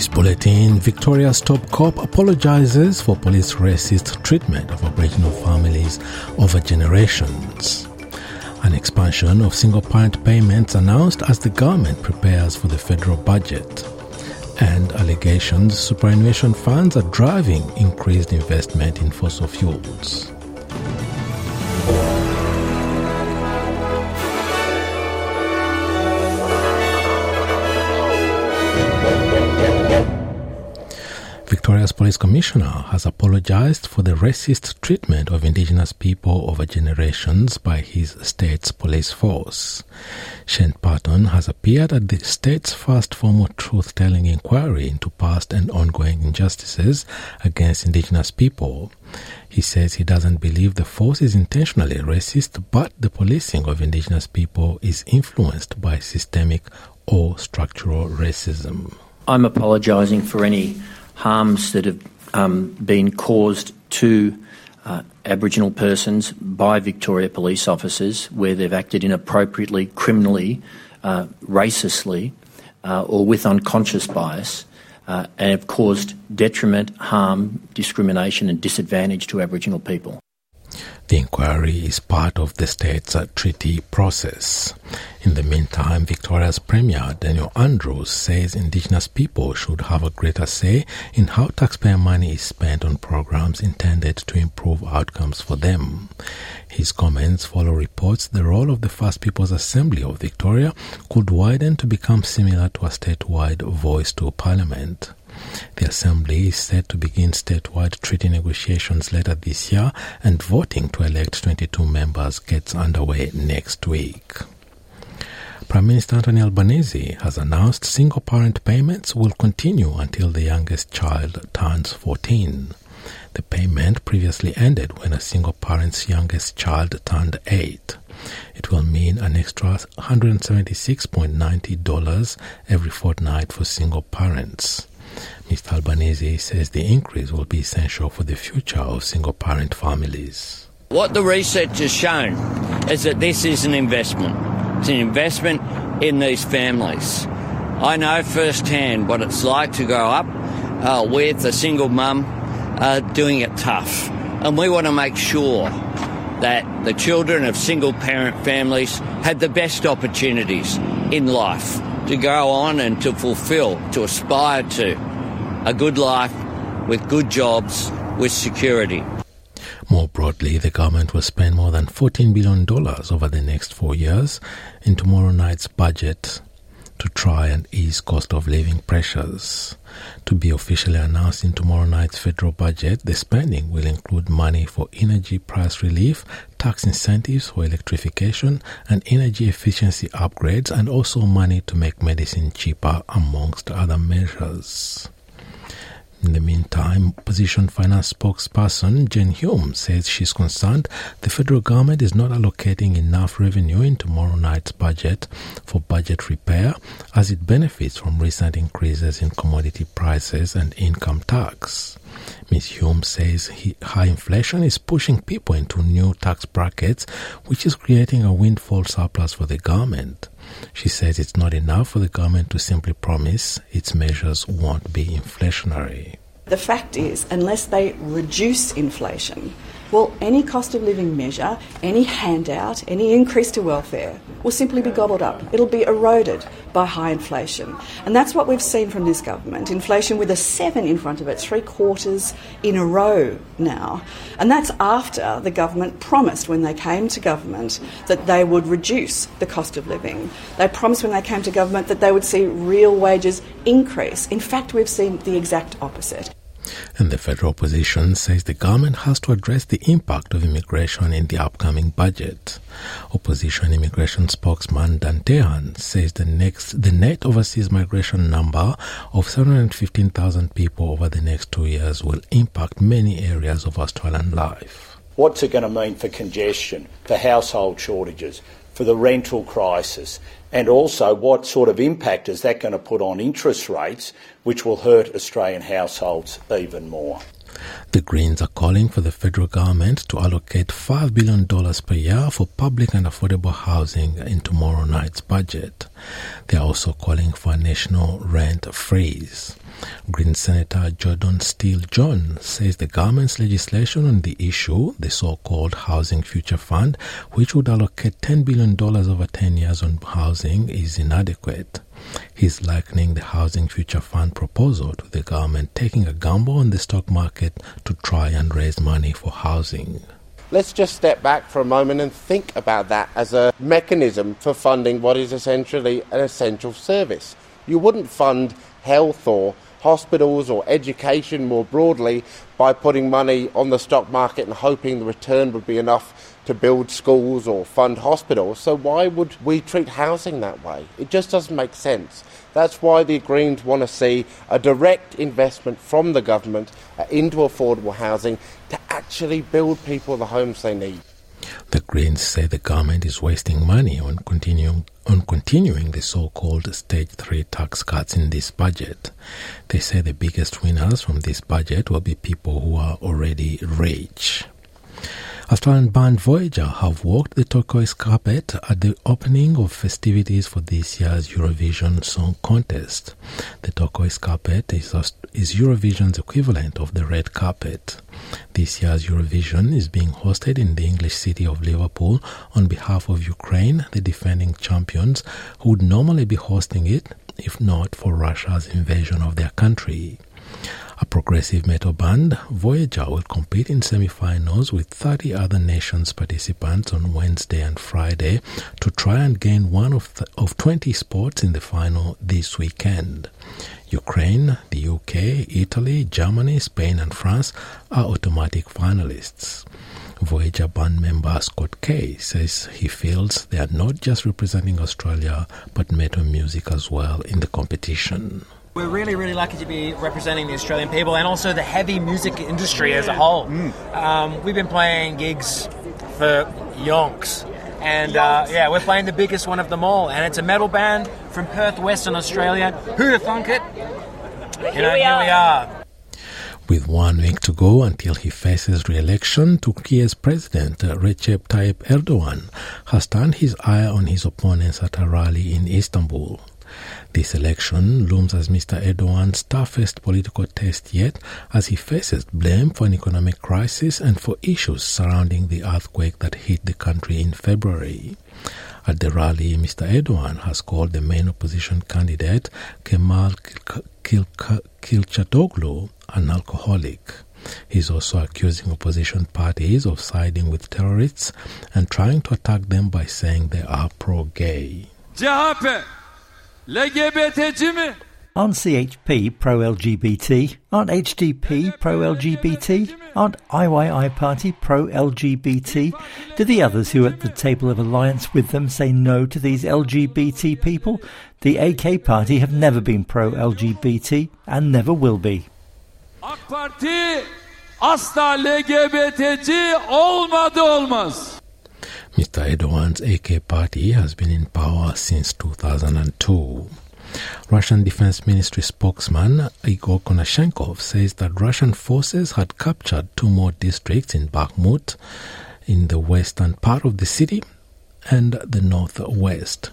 this bulletin, Victoria's top cop apologizes for police racist treatment of Aboriginal families over generations. An expansion of single parent payments announced as the government prepares for the federal budget. And allegations superannuation funds are driving increased investment in fossil fuels. Victoria's Police Commissioner has apologized for the racist treatment of Indigenous people over generations by his state's police force. Shane Patton has appeared at the state's first formal truth telling inquiry into past and ongoing injustices against Indigenous people. He says he doesn't believe the force is intentionally racist, but the policing of Indigenous people is influenced by systemic or structural racism. I'm apologising for any harms that have um, been caused to uh, Aboriginal persons by Victoria police officers where they've acted inappropriately, criminally, uh, racistly, uh, or with unconscious bias. Uh, and have caused detriment, harm, discrimination, and disadvantage to Aboriginal people. The inquiry is part of the state's treaty process. In the meantime, Victoria's Premier Daniel Andrews says Indigenous people should have a greater say in how taxpayer money is spent on programs intended to improve outcomes for them. His comments follow reports the role of the First Peoples Assembly of Victoria could widen to become similar to a statewide voice to Parliament. The Assembly is set to begin statewide treaty negotiations later this year, and voting to elect 22 members gets underway next week. Prime Minister Anthony Albanese has announced single parent payments will continue until the youngest child turns 14. The payment previously ended when a single parent's youngest child turned 8. It will mean an extra $176.90 every fortnight for single parents. Mr. Albanese says the increase will be essential for the future of single parent families. What the research has shown is that this is an investment. It's an investment in these families. I know firsthand what it's like to grow up uh, with a single mum uh, doing it tough. And we want to make sure that the children of single parent families have the best opportunities in life to go on and to fulfill, to aspire to a good life with good jobs, with security. More broadly, the government will spend more than $14 billion over the next four years in tomorrow night's budget to try and ease cost of living pressures. To be officially announced in tomorrow night's federal budget, the spending will include money for energy price relief, tax incentives for electrification and energy efficiency upgrades, and also money to make medicine cheaper, amongst other measures. In the meantime, opposition finance spokesperson Jane Hume says she's concerned the federal government is not allocating enough revenue in tomorrow night's budget for budget repair as it benefits from recent increases in commodity prices and income tax. Ms. Hume says he, high inflation is pushing people into new tax brackets, which is creating a windfall surplus for the government. She says it's not enough for the government to simply promise its measures won't be inflationary. The fact is, unless they reduce inflation, well, any cost of living measure, any handout, any increase to welfare will simply be gobbled up. It'll be eroded by high inflation. And that's what we've seen from this government inflation with a seven in front of it, three quarters in a row now. And that's after the government promised when they came to government that they would reduce the cost of living. They promised when they came to government that they would see real wages increase. In fact, we've seen the exact opposite. And the federal opposition says the government has to address the impact of immigration in the upcoming budget. Opposition immigration spokesman Dan Tehan says the next the net overseas migration number of 715,000 people over the next two years will impact many areas of Australian life. What's it going to mean for congestion, for household shortages, for the rental crisis, and also what sort of impact is that going to put on interest rates, which will hurt Australian households even more. The Greens are calling for the federal government to allocate $5 billion per year for public and affordable housing in tomorrow night's budget. They are also calling for a national rent freeze. Green Senator Jordan Steele John says the government's legislation on the issue, the so-called Housing Future Fund, which would allocate $10 billion over 10 years on housing, is inadequate. He's likening the Housing Future Fund proposal to the government taking a gamble on the stock market to try and raise money for housing. Let's just step back for a moment and think about that as a mechanism for funding what is essentially an essential service. You wouldn't fund health or hospitals or education more broadly by putting money on the stock market and hoping the return would be enough to build schools or fund hospitals. So, why would we treat housing that way? It just doesn't make sense. That's why the Greens want to see a direct investment from the government into affordable housing to actually build people the homes they need. The Greens say the government is wasting money on continuing on continuing the so-called stage 3 tax cuts in this budget. They say the biggest winners from this budget will be people who are already rich. Australian band Voyager have walked the turquoise carpet at the opening of festivities for this year's Eurovision Song Contest. The turquoise carpet is, is Eurovision's equivalent of the red carpet. This year's Eurovision is being hosted in the English city of Liverpool on behalf of Ukraine, the defending champions, who would normally be hosting it if not for Russia's invasion of their country. A progressive metal band, Voyager will compete in semi-finals with 30 other nations participants on Wednesday and Friday to try and gain one of, th- of 20 spots in the final this weekend. Ukraine, the UK, Italy, Germany, Spain and France are automatic finalists. Voyager band member Scott Kay says he feels they are not just representing Australia but metal music as well in the competition. We're really, really lucky to be representing the Australian people and also the heavy music industry as a whole. Mm. Um, we've been playing gigs for yonks. And uh, yeah, we're playing the biggest one of them all. And it's a metal band from Perth, Western Australia. Who'd have thunk it? You know, here we are. With one week to go until he faces re-election, Turkey's president Recep Tayyip Erdogan has turned his eye on his opponents at a rally in Istanbul. This election looms as Mr. Erdogan's toughest political test yet as he faces blame for an economic crisis and for issues surrounding the earthquake that hit the country in February. At the rally, Mr. Erdogan has called the main opposition candidate Kemal Kılıçdaroğlu an alcoholic. He's also accusing opposition parties of siding with terrorists and trying to attack them by saying they are pro-gay. CHP LGBT'ci mi? Aren't CHP pro-LGBT? Aren't HDP pro-LGBT? Aren't IYI Party pro-LGBT? Do the others who are at the table of alliance with them say no to these LGBT people? The AK Party have never been pro-LGBT and never will be. AK Parti asla LGBT'ci olmadı olmaz. Mr. Erdogan's AK party has been in power since 2002. Russian Defense Ministry spokesman Igor Konashenkov says that Russian forces had captured two more districts in Bakhmut in the western part of the city and the northwest.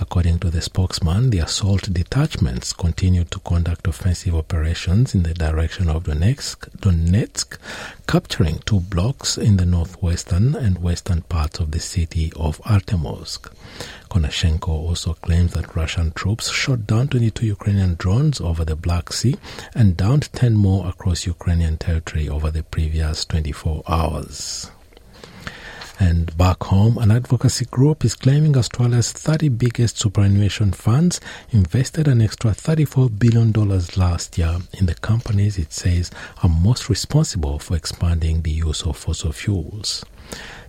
According to the spokesman, the assault detachments continued to conduct offensive operations in the direction of Donetsk, Donetsk, capturing two blocks in the northwestern and western parts of the city of Artemovsk. Konashenko also claims that Russian troops shot down 22 Ukrainian drones over the Black Sea and downed 10 more across Ukrainian territory over the previous 24 hours. And back home, an advocacy group is claiming Australia's 30 biggest superannuation funds invested an extra $34 billion last year in the companies it says are most responsible for expanding the use of fossil fuels.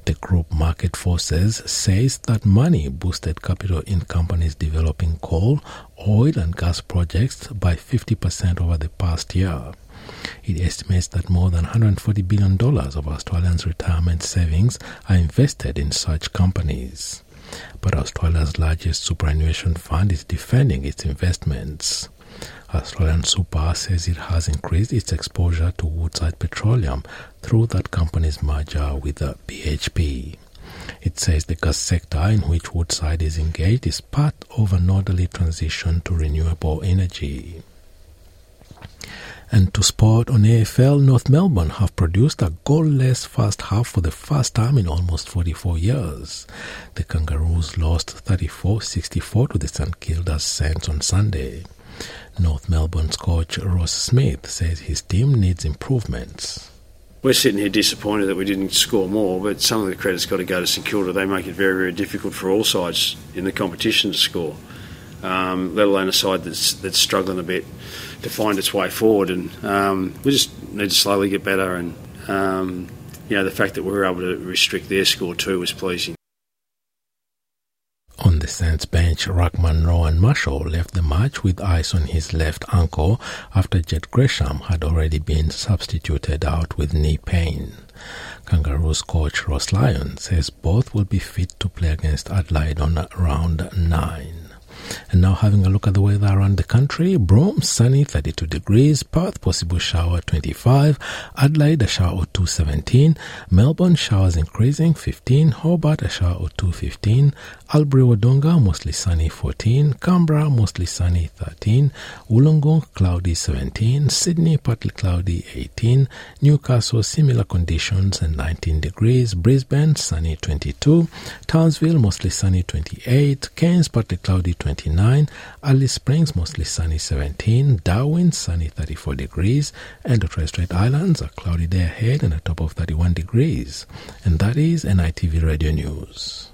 The group Market Forces says that money boosted capital in companies developing coal, oil, and gas projects by 50% over the past year. It estimates that more than $140 billion of Australians' retirement savings are invested in such companies. But Australia's largest superannuation fund is defending its investments. Australian Super says it has increased its exposure to Woodside Petroleum through that company's merger with the BHP. It says the gas sector in which Woodside is engaged is part of an orderly transition to renewable energy. And to sport on AFL, North Melbourne have produced a goalless first half for the first time in almost 44 years. The Kangaroos lost 34-64 to the St Kilda Saints on Sunday. North Melbourne's coach Ross Smith says his team needs improvements. We're sitting here disappointed that we didn't score more, but some of the credit's got to go to St Kilda. They make it very, very difficult for all sides in the competition to score, um, let alone a side that's, that's struggling a bit to find its way forward. And um, we just need to slowly get better. And um, you know, the fact that we were able to restrict their score too was pleasing. On the Saints bench, Ruckman, Rowan Marshall left the match with ice on his left ankle after Jade Gresham had already been substituted out with knee pain. Kangaroos coach Ross Lyon says both will be fit to play against Adelaide on round 9. And now having a look at the weather around the country. Broome, sunny, 32 degrees. Perth, possible shower, 25. Adelaide, a shower or 2, 17. Melbourne, showers increasing, 15. Hobart, a shower or 2, 15. Albury Wodonga, mostly sunny, 14. Canberra, mostly sunny, 13. Wollongong, cloudy, 17. Sydney, partly cloudy, 18. Newcastle, similar conditions, and 19 degrees. Brisbane, sunny, 22. Townsville, mostly sunny, 28. Cairns, partly cloudy, 29. 29, Alice Springs mostly sunny 17, Darwin sunny 34 degrees, and the Torres Strait Islands a cloudy day ahead and a top of 31 degrees. And that is NITV Radio News.